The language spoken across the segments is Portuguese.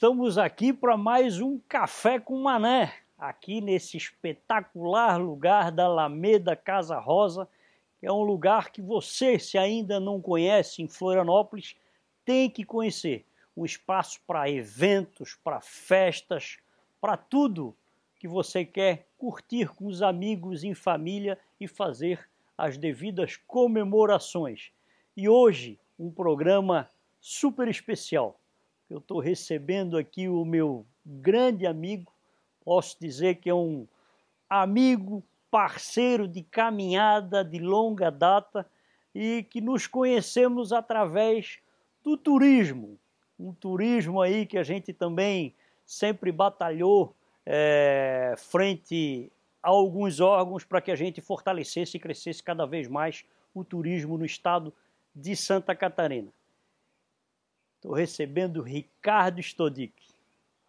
estamos aqui para mais um Café com Mané, aqui nesse espetacular lugar da Alameda Casa Rosa, que é um lugar que você, se ainda não conhece em Florianópolis, tem que conhecer. Um espaço para eventos, para festas, para tudo que você quer curtir com os amigos em família e fazer as devidas comemorações. E hoje, um programa super especial eu estou recebendo aqui o meu grande amigo, posso dizer que é um amigo, parceiro de caminhada de longa data e que nos conhecemos através do turismo. Um turismo aí que a gente também sempre batalhou é, frente a alguns órgãos para que a gente fortalecesse e crescesse cada vez mais o turismo no estado de Santa Catarina. Estou recebendo Ricardo Stodic.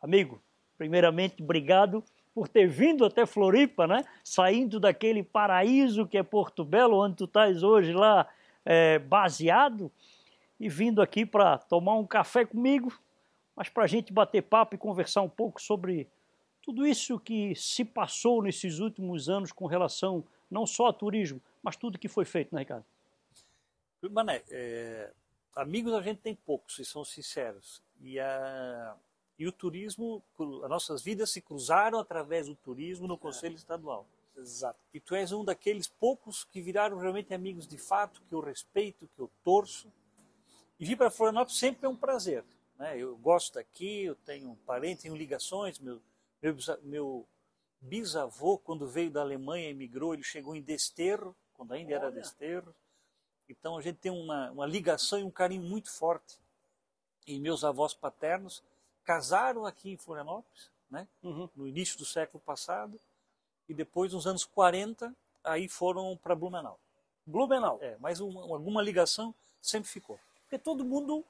Amigo, primeiramente, obrigado por ter vindo até Floripa, né? Saindo daquele paraíso que é Porto Belo, onde tu estás hoje lá é, baseado, e vindo aqui para tomar um café comigo, mas para a gente bater papo e conversar um pouco sobre tudo isso que se passou nesses últimos anos com relação não só ao turismo, mas tudo que foi feito, né, Ricardo? Mané, é, amigos a gente tem poucos, se são sinceros. E, a, e o turismo, as nossas vidas se cruzaram através do turismo no Conselho é. Estadual. Exato. E tu és um daqueles poucos que viraram realmente amigos de fato, que eu respeito, que eu torço. E vir para Florianópolis sempre é um prazer. Né? Eu gosto daqui, eu tenho um parente, tenho ligações. Meu, meu, meu bisavô, quando veio da Alemanha, emigrou, ele chegou em Desterro, quando ainda Olha. era Desterro. Então a gente tem uma, uma ligação e um carinho muito forte. E meus avós paternos casaram aqui em Florianópolis, né? Uhum. no início do século passado, e depois, nos anos 40, aí foram para Blumenau. Blumenau? É, mas uma, alguma ligação sempre ficou. Porque todo mundo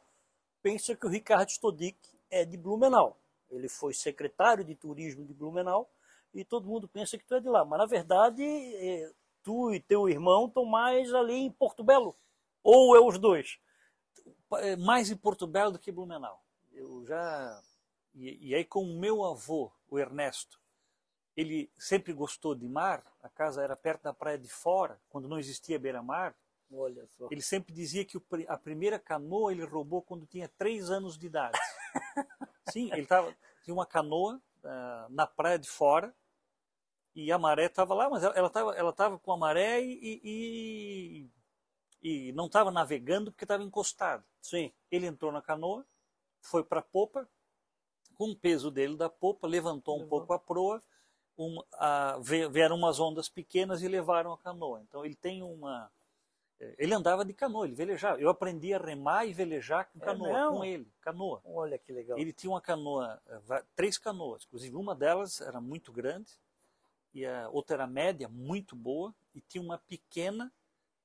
pensa que o Ricardo Stodic é de Blumenau. Ele foi secretário de turismo de Blumenau e todo mundo pensa que tu é de lá. Mas, na verdade, é, tu e teu irmão estão mais ali em Porto Belo? Ou é os dois? É, mais em Porto Belo do que Blumenau. Eu já. E, e aí, com o meu avô, o Ernesto, ele sempre gostou de mar, a casa era perto da praia de fora, quando não existia beira-mar. Olha só. Ele sempre dizia que a primeira canoa ele roubou quando tinha três anos de idade. Sim, ele tava, tinha uma canoa uh, na praia de fora, e a maré estava lá, mas ela estava ela tava com a maré e, e, e não estava navegando porque estava encostado. Sim. Ele entrou na canoa, foi para a popa, com o peso dele da popa, levantou um pouco a proa, um, a, vieram umas ondas pequenas e levaram a canoa. Então ele tem uma. É, ele andava de canoa, ele velejava. Eu aprendi a remar e velejar com é canoa, é com ele, canoa. Olha que legal. Ele tinha uma canoa, é, três canoas, inclusive uma delas era muito grande, e a outra era média, muito boa, e tinha uma pequena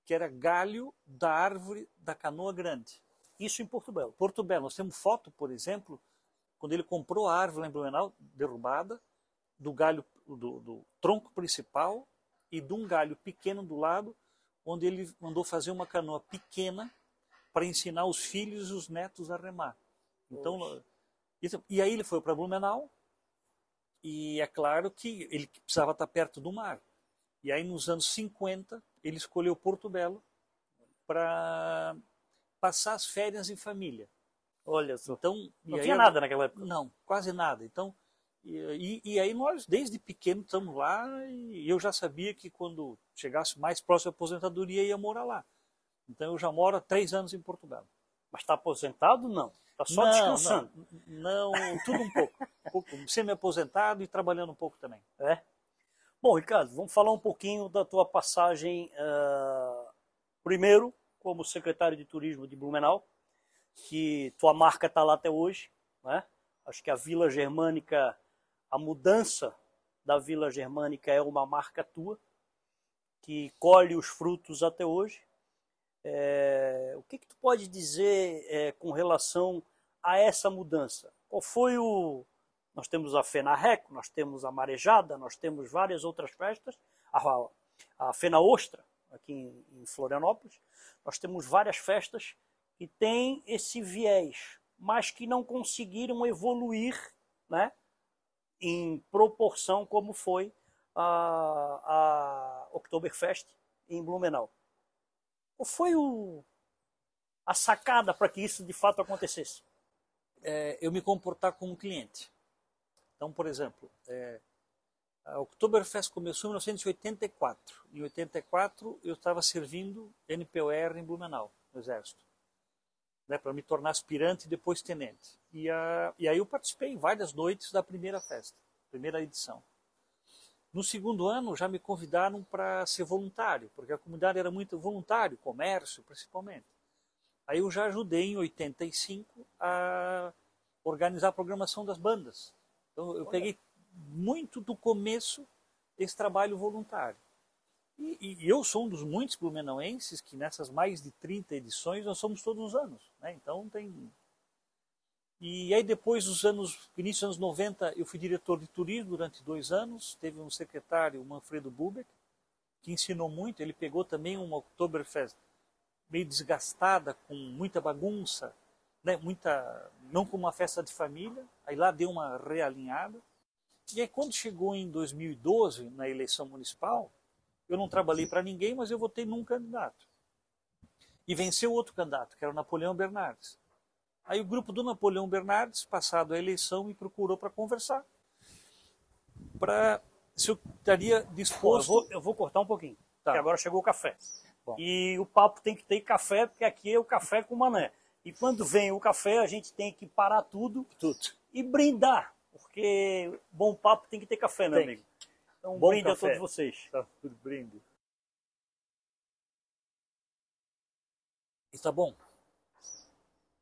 que era galho da árvore da canoa grande. Isso em Porto Belo. Porto Belo. Nós temos foto, por exemplo, quando ele comprou a árvore lá em Blumenau, derrubada, do galho, do, do tronco principal e de um galho pequeno do lado, onde ele mandou fazer uma canoa pequena para ensinar os filhos e os netos a remar. Então, e aí ele foi para Blumenau, e é claro que ele precisava estar perto do mar. E aí, nos anos 50, ele escolheu Porto Belo para passar as férias em família. Olha só. Então, não tinha nada naquela época? Não, quase nada. Então, e, e, aí nós, desde pequeno, estamos lá e eu já sabia que quando chegasse mais próximo da aposentadoria, ia morar lá. Então, eu já moro há três anos em Porto Belo. Mas está aposentado? Não. Está só não, descansando? Não, não, tudo um pouco. um pouco Semi-aposentado e trabalhando um pouco também. É? Bom, Ricardo, vamos falar um pouquinho da tua passagem, uh, primeiro, como secretário de turismo de Blumenau, que tua marca está lá até hoje. Né? Acho que a Vila Germânica, a mudança da Vila Germânica é uma marca tua, que colhe os frutos até hoje. É, o que, que, tu pode dizer é, com relação a essa mudança? Qual foi o. Nós temos a Fenarreco, nós temos a Marejada, nós temos várias outras festas, a, a Fena Ostra, aqui em, em Florianópolis. Nós temos várias festas que têm esse viés mas que não conseguiram evoluir né, em proporção como foi a, a Oktoberfest em Blumenau. Qual foi o, a sacada para que isso de fato acontecesse? É, eu me comportar como cliente. Então, por exemplo, é, a Oktoberfest começou em 1984. Em 84 eu estava servindo NPOR em Blumenau, no Exército, né, para me tornar aspirante e depois tenente. E, a, e aí eu participei várias noites da primeira festa, primeira edição. No segundo ano já me convidaram para ser voluntário, porque a comunidade era muito voluntário, comércio principalmente. Aí eu já ajudei em 85 a organizar a programação das bandas. Então eu Olha. peguei muito do começo desse trabalho voluntário. E, e, eu sou um dos muitos blumenauenses que nessas mais de 30 edições nós somos todos os anos. Né? Então tem e aí depois dos anos, início dos anos 90, eu fui diretor de turismo durante dois anos. Teve um secretário, Manfredo Bubeck, que ensinou muito. Ele pegou também uma Oktoberfest meio desgastada, com muita bagunça, né? muita, não como uma festa de família. Aí lá deu uma realinhada. E aí quando chegou em 2012, na eleição municipal, eu não trabalhei para ninguém, mas eu votei num candidato. E venceu outro candidato, que era o Napoleão Bernardes. Aí o grupo do Napoleão Bernardes, passado a eleição, me procurou para conversar. Para se eu estaria disposto. Bom, eu, vou, eu, vou, cortar um pouquinho, tá. porque agora chegou o café. Bom. E o papo tem que ter café, porque aqui é o café com mané. E quando vem o café, a gente tem que parar tudo, tudo. e brindar, porque bom papo tem que ter café, meu tem. amigo. Então, bom brinde café. a todos vocês. Tá, tudo brinde. Está bom?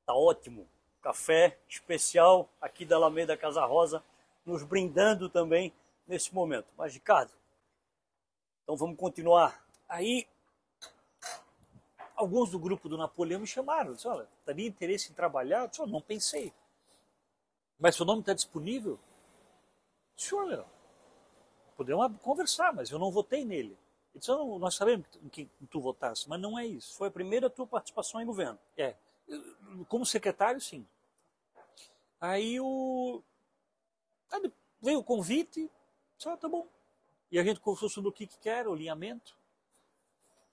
Tá ótimo. Café especial aqui da Alameda Casa Rosa, nos brindando também nesse momento. Mas, Ricardo, então vamos continuar. Aí, alguns do grupo do Napoleão me chamaram. Disse, olha, teria interesse em trabalhar? Eu disse, não pensei. Mas seu nome está disponível? Eu disse, olha, podemos conversar, mas eu não votei nele. Ele disse, nós sabemos em quem tu votasse, mas não é isso. Foi a primeira tua participação em governo. É. Como secretário, sim. Aí o. Aí veio o convite, só tá bom. E a gente conversou sobre o que, que quer, o alinhamento.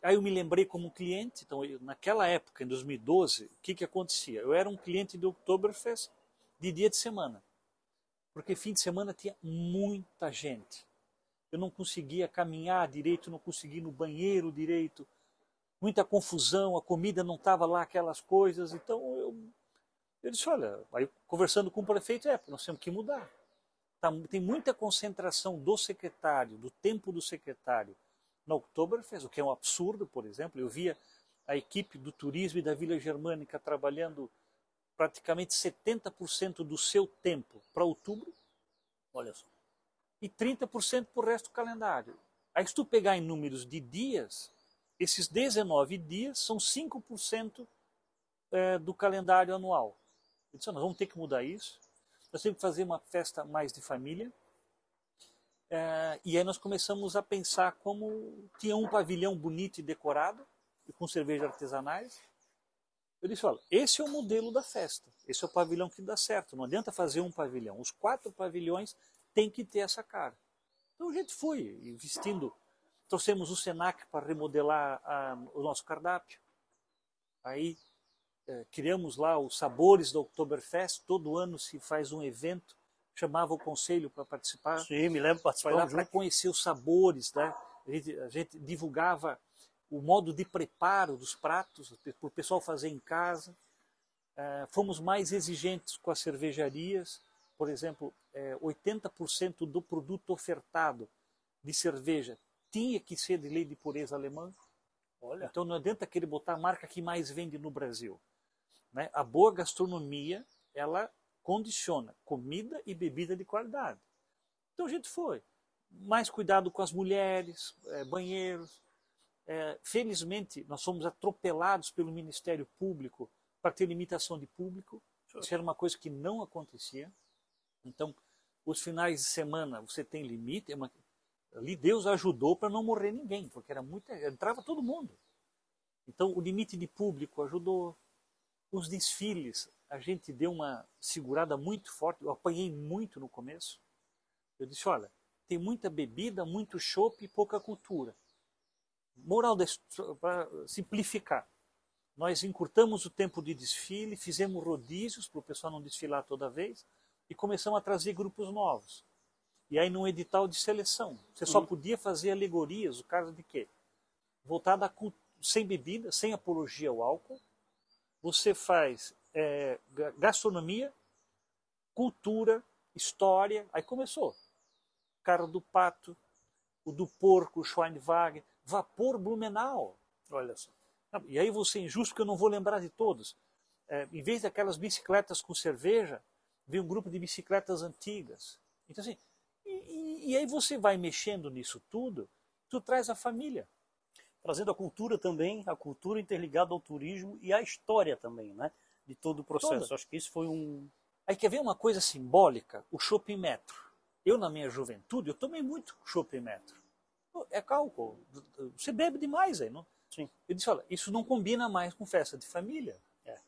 Aí eu me lembrei como cliente, então eu, naquela época, em 2012, o que, que acontecia? Eu era um cliente do Oktoberfest de dia de semana. Porque fim de semana tinha muita gente. Eu não conseguia caminhar direito, não conseguia ir no banheiro direito muita confusão, a comida não estava lá, aquelas coisas. Então eu, eu disse: olha, aí conversando com o prefeito, é, nós temos que mudar. Tá, tem muita concentração do secretário, do tempo do secretário na Oktoberfest, o que é um absurdo, por exemplo. Eu via a equipe do turismo e da Vila Germânica trabalhando praticamente 70% do seu tempo para outubro, olha só, e 30% para o resto do calendário. Aí se tu pegar em números de dias, esses 19 dias são 5% é, do calendário anual. Eu disse, nós vamos ter que mudar isso. Nós temos que fazer uma festa mais de família. É, e aí nós começamos a pensar como tinha um pavilhão bonito e decorado, e com cervejas artesanais. Eu disse, olha, esse é o modelo da festa. Esse é o pavilhão que dá certo. Não adianta fazer um pavilhão. Os quatro pavilhões têm que ter essa cara. Então a gente foi investindo Trouxemos o Senac para remodelar a, o nosso cardápio. Aí é, criamos lá os sabores do Oktoberfest. Todo ano se faz um evento. Chamava o conselho para participar. Sim, me lembro participar lá para conhecer os sabores, né? A gente, a gente divulgava o modo de preparo dos pratos para o pessoal fazer em casa. É, fomos mais exigentes com as cervejarias. Por exemplo, é, 80% do produto ofertado de cerveja tinha que ser de lei de pureza alemã. Olha. Então não adianta querer botar a marca que mais vende no Brasil. Né? A boa gastronomia, ela condiciona comida e bebida de qualidade. Então a gente foi. Mais cuidado com as mulheres, é, banheiros. É, felizmente, nós fomos atropelados pelo Ministério Público para ter limitação de público. Isso era uma coisa que não acontecia. Então, os finais de semana você tem limite, é uma, Ali Deus ajudou para não morrer ninguém, porque era muito, entrava todo mundo. Então o limite de público ajudou, os desfiles a gente deu uma segurada muito forte. Eu apanhei muito no começo. Eu disse: olha, tem muita bebida, muito chopp e pouca cultura. Moral para simplificar. Nós encurtamos o tempo de desfile, fizemos rodízios para o pessoal não desfilar toda vez e começamos a trazer grupos novos. E aí num edital de seleção, você só uhum. podia fazer alegorias, o caso de quê? Voltada a sem bebida, sem apologia ao álcool. Você faz é, gastronomia, cultura, história. Aí começou. Cara do pato, o do porco, o Schweinwagen, vapor Blumenau. Olha só. E aí você é injusto porque eu não vou lembrar de todos. É, em vez daquelas bicicletas com cerveja, veio um grupo de bicicletas antigas. Então assim, e, e, e aí você vai mexendo nisso tudo, tu traz a família. Trazendo a cultura também, a cultura interligada ao turismo e a história também, né? De todo o processo. Toda. Acho que isso foi um. Aí quer ver uma coisa simbólica? O shopping metro. Eu, na minha juventude, eu tomei muito shopping metro. É cálculo. Você bebe demais aí, não? Sim. Eu disse, olha, isso não combina mais com festa de família. É.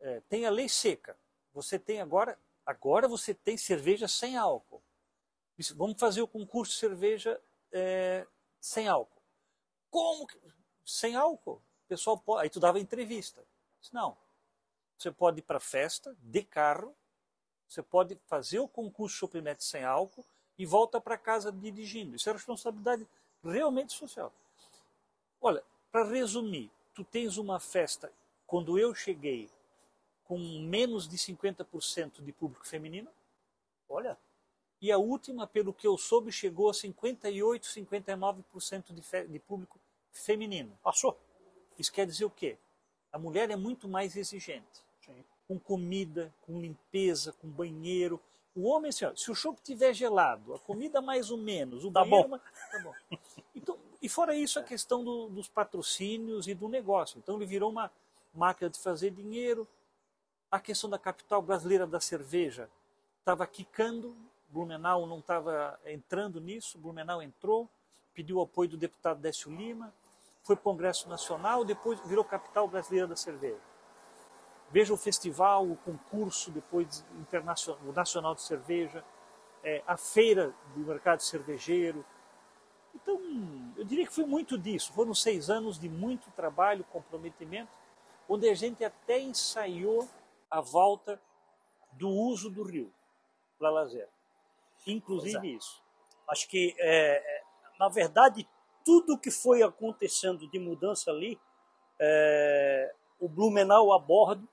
É, tem a lei seca. Você tem agora, agora você tem cerveja sem álcool. Disse, vamos fazer o concurso de cerveja é, sem álcool. Como que, sem álcool? O pessoal pode, aí tu dava entrevista. Disse, não. Você pode ir para festa de carro, você pode fazer o concurso de sem álcool e volta para casa dirigindo. Isso é responsabilidade realmente social. Olha, para resumir, tu tens uma festa, quando eu cheguei, com menos de 50% de público feminino. Olha. E a última, pelo que eu soube, chegou a 58, 59% de, de público feminino. Passou. Isso quer dizer o quê? A mulher é muito mais exigente. Sim. Com comida, com limpeza, com banheiro, o homem, assim, ó, se o chope tiver gelado, a comida mais ou menos, o tá banheiro... Bom. Tá bom. Então, e fora isso, a questão do, dos patrocínios e do negócio. Então, ele virou uma máquina de fazer dinheiro. A questão da capital brasileira da cerveja estava quicando, Blumenau não estava entrando nisso, Blumenau entrou, pediu apoio do deputado Décio Lima, foi para o Congresso Nacional, depois virou capital brasileira da cerveja. Veja o festival, o concurso, depois internacional, o Nacional de Cerveja, é, a feira do mercado cervejeiro. Então, eu diria que foi muito disso. Foram seis anos de muito trabalho, comprometimento, onde a gente até ensaiou a volta do uso do rio para lazer. Inclusive é. isso. Acho que, é, é, na verdade, tudo que foi acontecendo de mudança ali, é, o Blumenau a bordo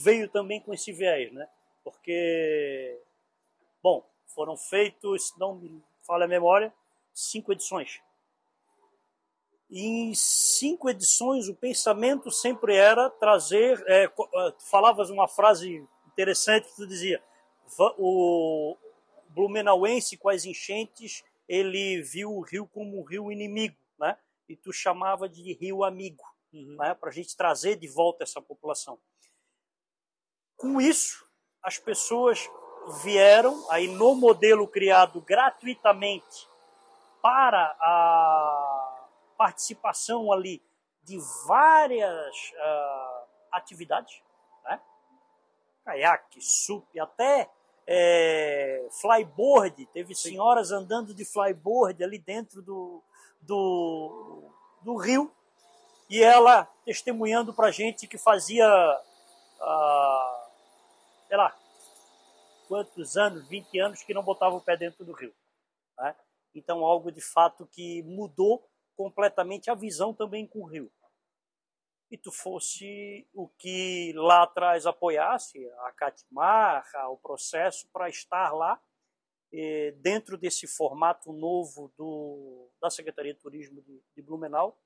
veio também com esse viés, né? Porque, bom, foram feitos, não me falha a memória, cinco edições. E em cinco edições o pensamento sempre era trazer, é, é falavas uma frase interessante que tu dizia, o Blumenauense com as enchentes, ele viu o rio como um rio inimigo, né? E tu chamava de rio amigo, uhum. né? Para a gente trazer de volta essa população. Com isso, as pessoas vieram aí no modelo criado gratuitamente para a participação ali de várias uh, atividades, né? caiaque, sup, até é, flyboard, teve senhoras andando de flyboard ali dentro do, do, do rio, e ela testemunhando para gente que fazia uh, sei lá, quantos anos, 20 anos que não botava o pé dentro do rio. Né? Então, algo de fato que mudou completamente a visão também com o rio. E tu fosse o que lá atrás apoiasse a Catmarra, o processo para estar lá eh, dentro desse formato novo do, da Secretaria de Turismo de, de Blumenau,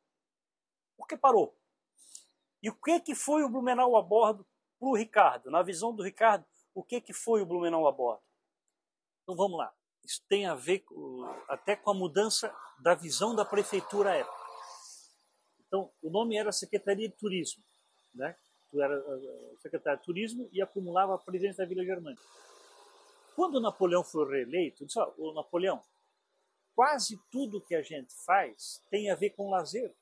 porque parou. E o que, que foi o Blumenau a bordo para o Ricardo, na visão do Ricardo, o que, que foi o Blumenau a bordo? Então vamos lá. Isso tem a ver com, até com a mudança da visão da prefeitura época. Então, o nome era Secretaria de Turismo. Né? Tu era uh, secretário de Turismo e acumulava a presidência da Vila Germânica. Quando Napoleão foi reeleito, disse, Napoleão, quase tudo que a gente faz tem a ver com lazer.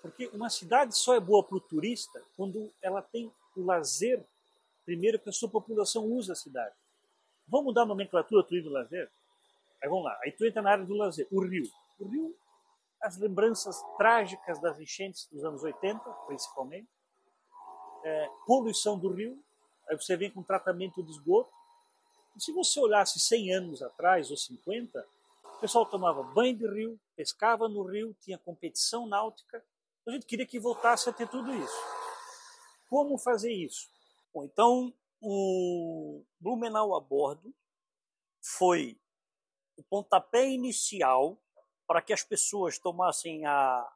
Porque uma cidade só é boa para o turista quando ela tem o lazer, primeiro que a sua população usa a cidade. Vamos mudar a nomenclatura do do lazer? Aí vamos lá, aí tu entra na área do lazer, o rio. O rio, as lembranças trágicas das enchentes dos anos 80, principalmente, é, poluição do rio, aí você vem com tratamento de esgoto. E se você olhasse 100 anos atrás, ou 50, o pessoal tomava banho de rio, pescava no rio, tinha competição náutica. A gente queria que voltasse a ter tudo isso. Como fazer isso? Bom, então, o Blumenau a bordo foi o pontapé inicial para que as pessoas tomassem a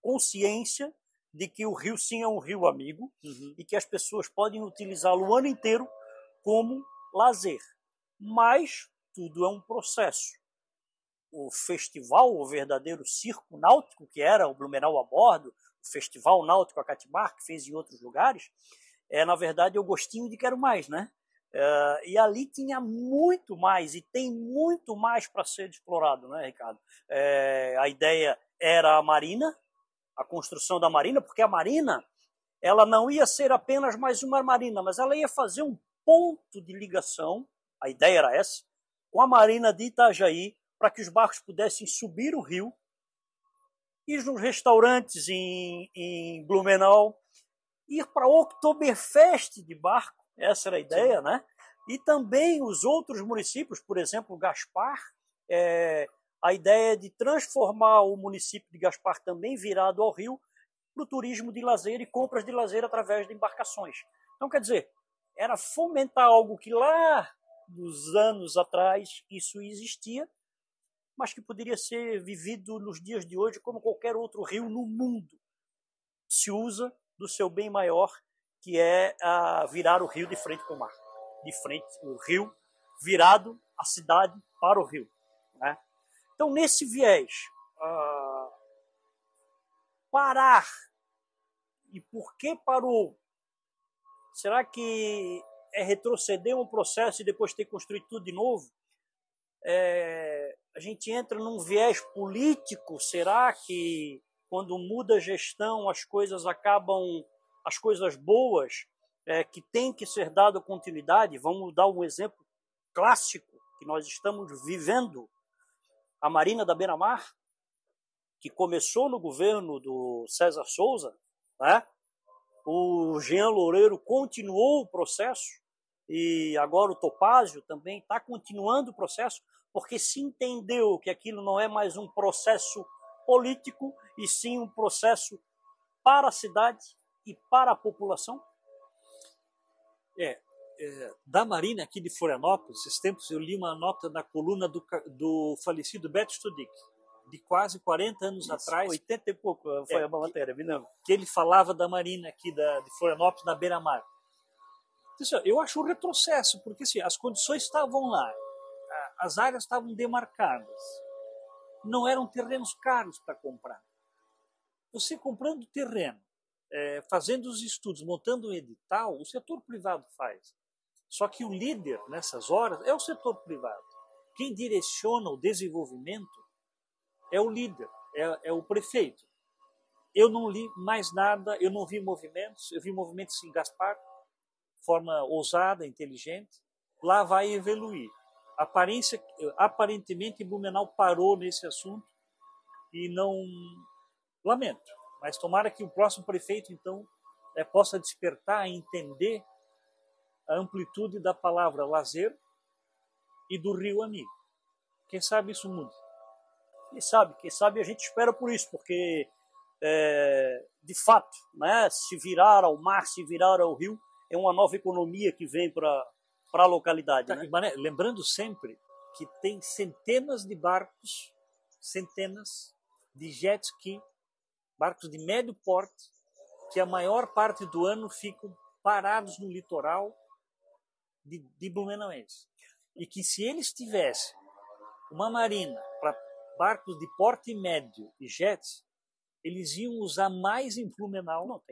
consciência de que o rio sim é um rio amigo uhum. e que as pessoas podem utilizá-lo o ano inteiro como lazer. Mas tudo é um processo. O festival, o verdadeiro circo náutico, que era o Blumenau a bordo, o Festival Náutico Acatimar, que fez em outros lugares, é na verdade o gostinho de quero mais, né? Uh, e ali tinha muito mais e tem muito mais para ser explorado, né, Ricardo? É, a ideia era a marina, a construção da marina, porque a marina ela não ia ser apenas mais uma marina, mas ela ia fazer um ponto de ligação, a ideia era essa, com a marina de Itajaí, para que os barcos pudessem subir o rio, ir nos restaurantes em, em Blumenau, ir para Oktoberfest de barco, essa era a ideia, Sim. né? E também os outros municípios, por exemplo, Gaspar, é, a ideia de transformar o município de Gaspar também virado ao rio para o turismo de lazer e compras de lazer através de embarcações. Então, quer dizer, era fomentar algo que lá dos anos atrás isso existia, mas que poderia ser vivido nos dias de hoje como qualquer outro rio no mundo. Se usa do seu bem maior, que é virar o rio de frente para o mar. De frente, o rio virado a cidade para o rio. Né? Então, nesse viés, uh, parar. E por que parou? Será que é retroceder um processo e depois ter construído tudo de novo? É, a gente entra num viés político. Será que quando muda a gestão, as coisas acabam, as coisas boas é, que tem que ser dado continuidade. Vamos dar um exemplo clássico que nós estamos vivendo. A Marina da Beira-Mar, que começou no governo do César Souza, né? o Jean Loureiro continuou o processo e agora o Topázio também está continuando o processo, porque se entendeu que aquilo não é mais um processo político e sim um processo para a cidade e para a população? É, é, da Marina aqui de Florianópolis, esses tempos eu li uma nota na coluna do, do falecido Beto Studick, de quase 40 anos Isso, atrás. 80 e pouco foi é, a matéria, me lembro. Que ele falava da Marina aqui da, de Florianópolis, na beira-mar. Então, eu acho um retrocesso, porque assim, as condições estavam lá, as áreas estavam demarcadas, não eram terrenos caros para comprar. Você comprando terreno, é, fazendo os estudos, montando um edital, o setor privado faz. Só que o líder nessas horas é o setor privado. Quem direciona o desenvolvimento é o líder, é, é o prefeito. Eu não li mais nada, eu não vi movimentos, eu vi movimentos em Gaspar, forma ousada, inteligente. Lá vai evoluir aparência, aparentemente Blumenau parou nesse assunto e não lamento, mas tomara que o próximo prefeito então é, possa despertar e entender a amplitude da palavra lazer e do rio amigo. Quem sabe isso muda. Quem sabe, quem sabe a gente espera por isso, porque é, de fato, né, se virar ao mar, se virar ao rio, é uma nova economia que vem para a localidade. Tá, né? Mané, lembrando sempre que tem centenas de barcos, centenas de jet ski, barcos de médio porte, que a maior parte do ano ficam parados no litoral de, de Blumenauense. E que se eles tivessem uma marina para barcos de porte médio e jets, eles iam usar mais em Blumenau não,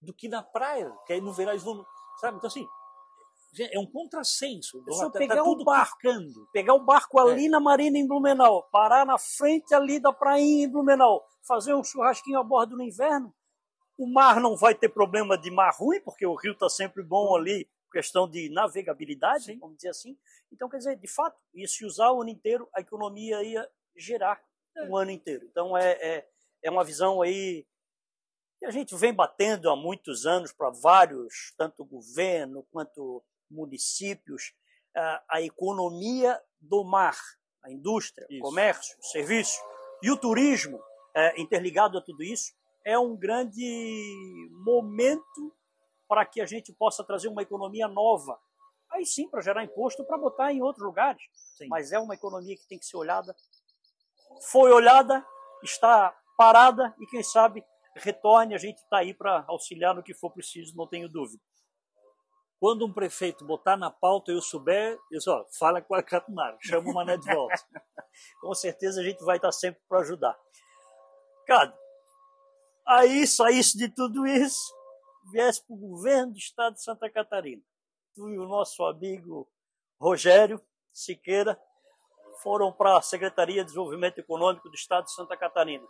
do que na praia, que aí no verão eles vão. Sabe? Então, assim, é um contrassenso. É só tá, pegar tá um barco, picando. pegar um barco ali é. na Marina em Blumenau, parar na frente ali da prainha em Blumenau, fazer um churrasquinho a bordo no inverno, O mar não vai ter problema de mar ruim, porque o rio está sempre bom ali, questão de navegabilidade, Sim. vamos dizer assim. Então, quer dizer, de fato, ia se usar o ano inteiro, a economia ia gerar é. um ano inteiro. Então, é, é, é uma visão aí que a gente vem batendo há muitos anos para vários, tanto governo quanto municípios, a economia do mar, a indústria, isso. o comércio, o serviço e o turismo é, interligado a tudo isso, é um grande momento para que a gente possa trazer uma economia nova. Aí sim, para gerar imposto, para botar em outros lugares. Sim. Mas é uma economia que tem que ser olhada. Foi olhada, está parada e, quem sabe, retorne. A gente está aí para auxiliar no que for preciso, não tenho dúvida. Quando um prefeito botar na pauta e eu souber, eu só fala com a Catumara, chama o Mané de volta. com certeza a gente vai estar sempre para ajudar. Cara, aí saísse de tudo isso, viesse para o governo do estado de Santa Catarina. Tu e o nosso amigo Rogério Siqueira foram para a Secretaria de Desenvolvimento Econômico do estado de Santa Catarina.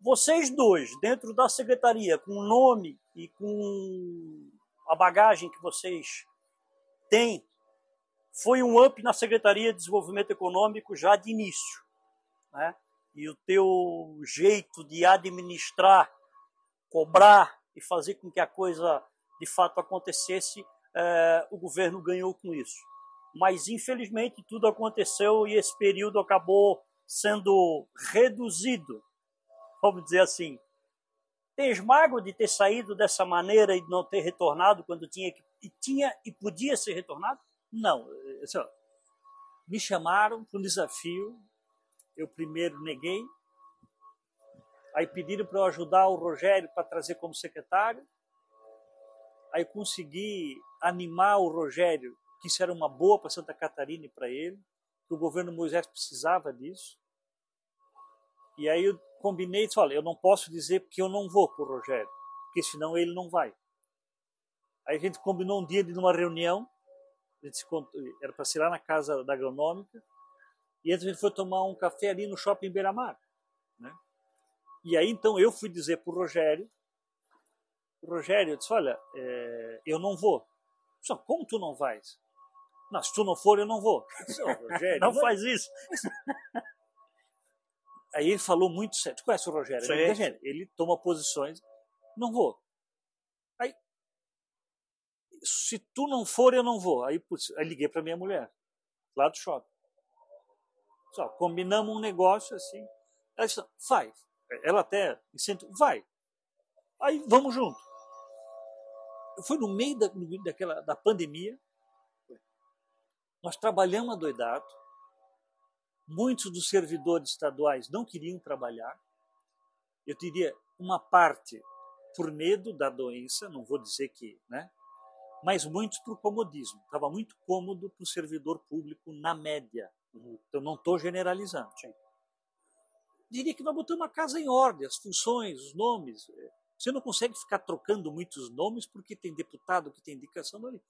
Vocês dois, dentro da secretaria, com o nome e com a bagagem que vocês têm, foi um up na Secretaria de Desenvolvimento Econômico já de início. Né? E o teu jeito de administrar, cobrar e fazer com que a coisa de fato acontecesse, é, o governo ganhou com isso. Mas, infelizmente, tudo aconteceu e esse período acabou sendo reduzido vamos dizer assim. Tem esmago de ter saído dessa maneira e não ter retornado quando tinha que, e tinha e podia ser retornado? Não. Assim, ó, me chamaram para um desafio, eu primeiro neguei, aí pediram para eu ajudar o Rogério para trazer como secretário, aí consegui animar o Rogério que isso era uma boa para Santa Catarina e para ele, que o governo Moisés precisava disso. E aí eu combinei e disse, olha, eu não posso dizer porque eu não vou para o Rogério, porque senão ele não vai. Aí a gente combinou um dia de uma reunião, era para ser lá na casa da agronômica, e a gente foi tomar um café ali no shopping Beira-Mar. Né? E aí então eu fui dizer para o Rogério, Rogério eu disse, olha, é, eu não vou. Só como tu não vais? Não, se tu não for, eu não vou. Disse, oh, Rogério, não faz isso. Aí ele falou muito sério. Tu conhece o Rogério? Ele, ele toma posições. Não vou. Aí, se tu não for, eu não vou. Aí, putz, aí liguei para minha mulher, lá do shopping. Só, combinamos um negócio assim. Ela disse, vai. Ela até incentivou, vai. Aí vamos junto. Foi no meio da, daquela, da pandemia. Nós trabalhamos adoidado Muitos dos servidores estaduais não queriam trabalhar. Eu diria uma parte por medo da doença, não vou dizer que, né? Mas muitos por comodismo. Estava muito cômodo para o servidor público na média. Então não estou generalizando. Sim. Diria que nós botamos a casa em ordem, as funções, os nomes. Você não consegue ficar trocando muitos nomes porque tem deputado que tem indicação ali.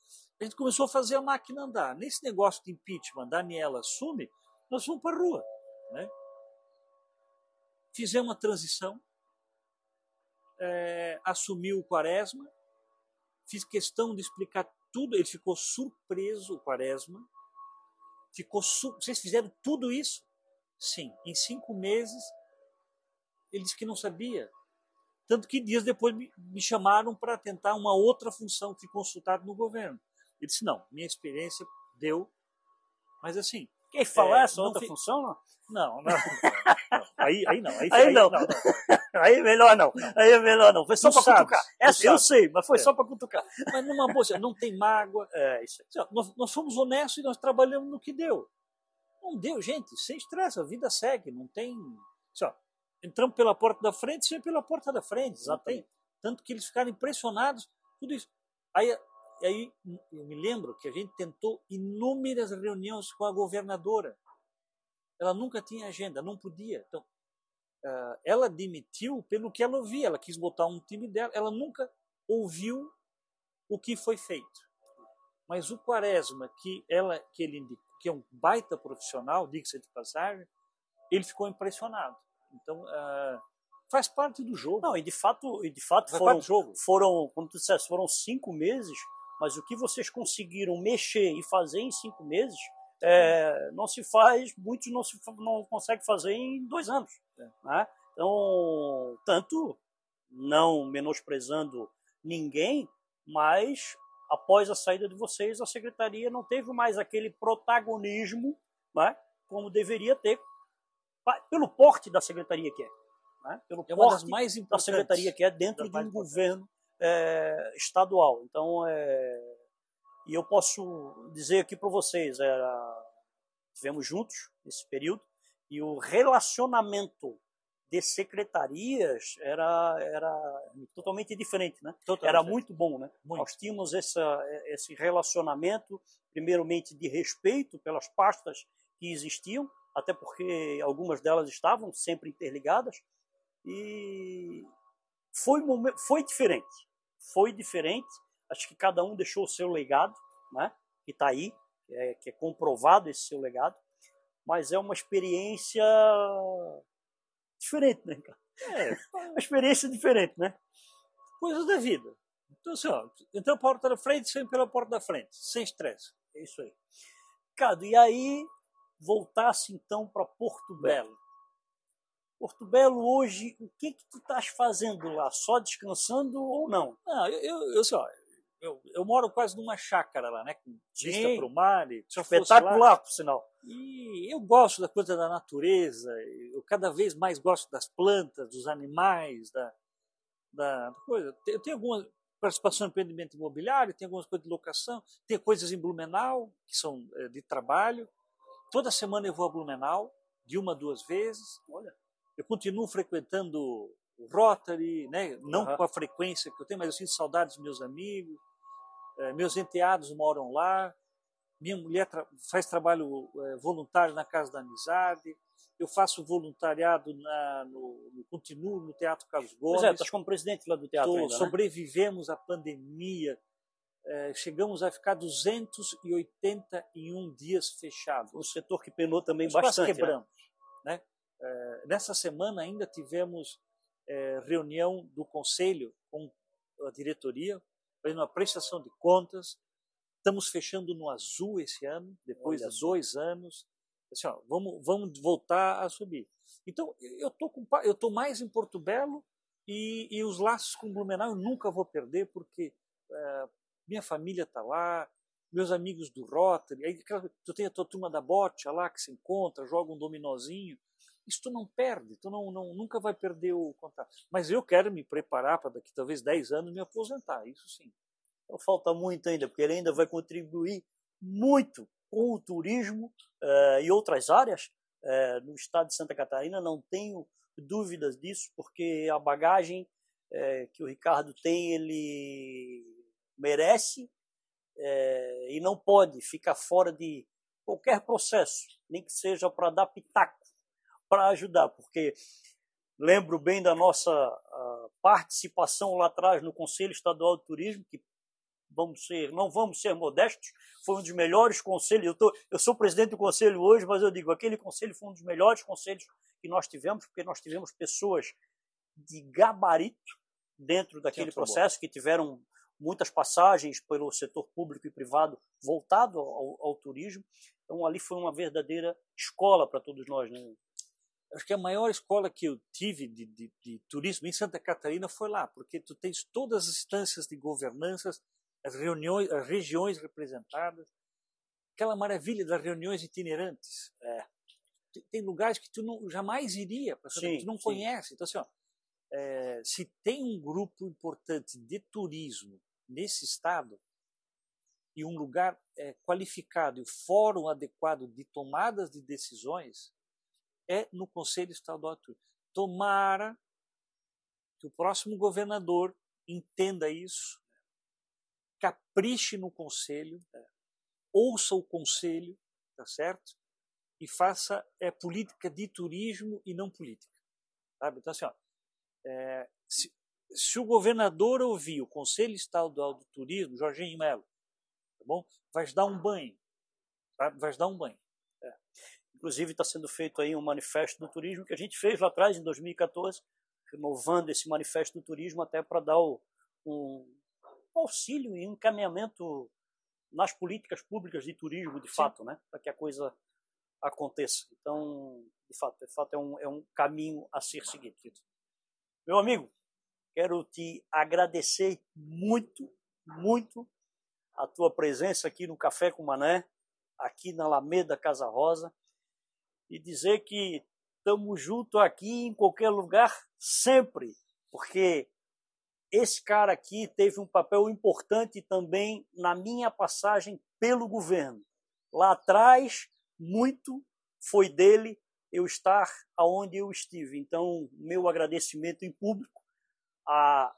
A gente começou a fazer a máquina andar. Nesse negócio de impeachment, Daniela assume, nós fomos para a rua. Né? Fizemos uma transição, é, assumiu o Quaresma, fiz questão de explicar tudo, ele ficou surpreso, o Quaresma, ficou su... Vocês fizeram tudo isso? Sim, em cinco meses ele disse que não sabia. Tanto que dias depois me, me chamaram para tentar uma outra função, fui consultado no governo. Ele disse: não, minha experiência deu, mas assim, quem falar é, essa outra fi... função? Não, não. não, Aí, aí não. Aí, aí, aí não. não, não. Aí é melhor não. Aí é melhor não. Foi só para cutucar. Essa eu sei, mas foi é. só para cutucar. Mas numa boa, não tem mágoa. É, isso aí. Nós, nós fomos honestos e nós trabalhamos no que deu. Não deu, gente, sem estresse, a vida segue, não tem. Assim, ó, entramos pela porta da frente, sempre pela porta da frente, exatamente. Tanto que eles ficaram impressionados, tudo isso. Aí e aí eu me lembro que a gente tentou inúmeras reuniões com a governadora. Ela nunca tinha agenda, não podia. Então, uh, ela demitiu pelo que ela ouvia. Ela quis botar um time dela. Ela nunca ouviu o que foi feito. Mas o Quaresma, que ela, que ele indicou, que é um baita profissional, diga-se de passagem, ele ficou impressionado. Então, uh, Faz parte do jogo. Não, e de fato, e de fato Faz foram, jogo. foram, como tu disseste, foram cinco meses, mas o que vocês conseguiram mexer e fazer em cinco meses, é, não se faz, muitos não, se, não conseguem fazer em dois anos. Né? Então, tanto não menosprezando ninguém, mas após a saída de vocês, a secretaria não teve mais aquele protagonismo né, como deveria ter, pelo porte da secretaria que é. Né? Pelo É porte da secretaria que é dentro de um governo é, estadual. Então, é, e eu posso dizer aqui para vocês, era, tivemos juntos nesse período e o relacionamento de secretarias era, era totalmente diferente, né? Totalmente Era diferente. muito bom, né? Muito. Nós tínhamos essa, esse relacionamento, primeiramente de respeito pelas pastas que existiam, até porque algumas delas estavam sempre interligadas, e foi, foi diferente. Foi diferente. Acho que cada um deixou o seu legado, né? que está aí, que é, que é comprovado esse seu legado, mas é uma experiência diferente, né, cara? É, Uma experiência diferente, né? coisas da vida. Então, assim, ó, entrou pela porta da frente, sempre pela porta da frente, sem estresse. É isso aí. Cado, e aí voltasse então para Porto Belo. Porto Belo hoje, o que que tu estás fazendo lá? Só descansando ou não? Não, eu, eu, eu, assim, ó, eu, eu moro quase numa chácara lá, né? Com vista para o mar. E, eu fosse lá- Espetacular, por sinal. E eu gosto da coisa da natureza, eu cada vez mais gosto das plantas, dos animais, da, da coisa. Eu tenho alguma participação em empreendimento imobiliário, tem algumas coisas de locação, tem coisas em Blumenau, que são eh, de trabalho. Toda semana eu vou a Blumenau, de uma a duas vezes. Olha. Eu continuo frequentando o Rotary, né? não Aham. com a frequência que eu tenho, mas eu sinto saudades dos meus amigos. Eh, meus enteados moram lá. Minha mulher tra- faz trabalho eh, voluntário na Casa da Amizade. Eu faço voluntariado na, no, no continuo no Teatro Carlos Pois Gomes. é, estás como presidente lá do teatro Tô- ainda, né? sobrevivemos à pandemia. eh, chegamos a ficar 281 dias fechados. O setor que penou também Nós bastante. né? quebramos. Né? Eh, nessa semana ainda tivemos eh, reunião do conselho com a diretoria, fazendo uma prestação de contas. Estamos fechando no azul esse ano, depois Olha de dois anos. Assim, ó, vamos, vamos voltar a subir. Então, eu tô com eu tô mais em Porto Belo e, e os laços com Blumenau eu nunca vou perder, porque eh, minha família está lá, meus amigos do Rotary, aí tu tem a tua turma da bote lá que se encontra, joga um dominozinho. Isso tu não perde, tu não, não, nunca vai perder o contato. Mas eu quero me preparar para daqui talvez 10 anos me aposentar, isso sim. Então, falta muito ainda, porque ele ainda vai contribuir muito com o turismo eh, e outras áreas eh, no estado de Santa Catarina, não tenho dúvidas disso, porque a bagagem eh, que o Ricardo tem, ele merece e não pode ficar fora de qualquer processo, nem que seja para dar pitaco, para ajudar, porque lembro bem da nossa participação lá atrás no Conselho Estadual de Turismo, que vamos ser, não vamos ser modestos, foi um dos melhores conselhos. Eu, tô, eu sou presidente do conselho hoje, mas eu digo, aquele conselho foi um dos melhores conselhos que nós tivemos, porque nós tivemos pessoas de gabarito dentro daquele Muito bom. processo, que tiveram muitas passagens pelo setor público e privado voltado ao, ao turismo. Então ali foi uma verdadeira escola para todos nós. Né? Acho que a maior escola que eu tive de, de, de turismo em Santa Catarina foi lá, porque tu tens todas as instâncias de governança, as reuniões, as regiões representadas, aquela maravilha das reuniões itinerantes. É. Tem- Tem lugares que tu não, jamais iria, Sim, tu não sim. conhece. Então, assim, ó, é, se tem um grupo importante de turismo nesse estado e um lugar é, qualificado e o fórum adequado de tomadas de decisões, é no Conselho Estadual. Tomara que o próximo governador entenda isso, capriche no Conselho, ouça o Conselho, tá certo? E faça é, política de turismo e não política. Sabe? Então, assim, ó, é, se, se o governador ouvir o Conselho Estadual do Turismo, Jorginho Melo, tá bom? Vai dar um banho. Tá? Vai dar um banho. Inclusive está sendo feito aí um manifesto do turismo que a gente fez lá atrás, em 2014, renovando esse manifesto do turismo até para dar o, um auxílio e um encaminhamento nas políticas públicas de turismo, de Sim. fato, né? para que a coisa aconteça. Então, de fato, de fato é, um, é um caminho a ser seguido. Meu amigo, quero te agradecer muito, muito a tua presença aqui no Café com Mané, aqui na Alameda Casa Rosa, e dizer que estamos juntos aqui em qualquer lugar sempre, porque esse cara aqui teve um papel importante também na minha passagem pelo governo. Lá atrás, muito foi dele eu estar aonde eu estive. Então, meu agradecimento em público à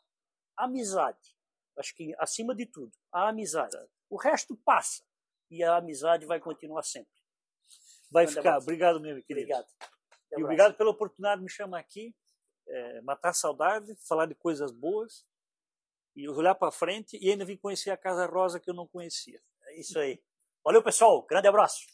amizade. Acho que, acima de tudo, a amizade. O resto passa e a amizade vai continuar sempre. Vai ficar. Obrigado, meu querido. Obrigado. E obrigado pela oportunidade de me chamar aqui, é, matar saudade, falar de coisas boas e olhar para frente e ainda vir conhecer a Casa Rosa que eu não conhecia. É isso aí. Valeu, pessoal. Grande abraço.